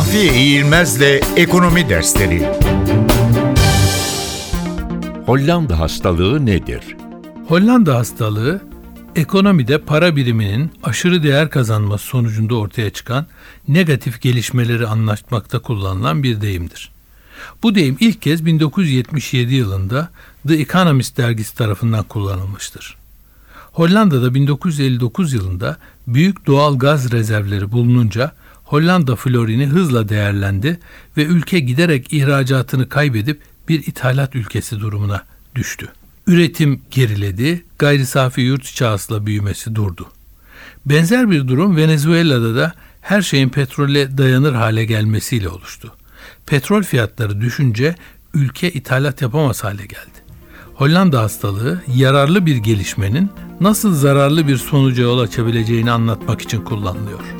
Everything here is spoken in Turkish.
Mahfiye İğilmez'le Ekonomi Dersleri Hollanda hastalığı nedir? Hollanda hastalığı ekonomide para biriminin aşırı değer kazanması sonucunda ortaya çıkan negatif gelişmeleri anlatmakta kullanılan bir deyimdir. Bu deyim ilk kez 1977 yılında The Economist dergisi tarafından kullanılmıştır. Hollanda'da 1959 yılında büyük doğal gaz rezervleri bulununca Hollanda florini hızla değerlendi ve ülke giderek ihracatını kaybedip bir ithalat ülkesi durumuna düştü. Üretim geriledi, gayri safi yurt içi hasıla büyümesi durdu. Benzer bir durum Venezuela'da da her şeyin petrole dayanır hale gelmesiyle oluştu. Petrol fiyatları düşünce ülke ithalat yapamaz hale geldi. Hollanda hastalığı yararlı bir gelişmenin nasıl zararlı bir sonuca yol açabileceğini anlatmak için kullanılıyor.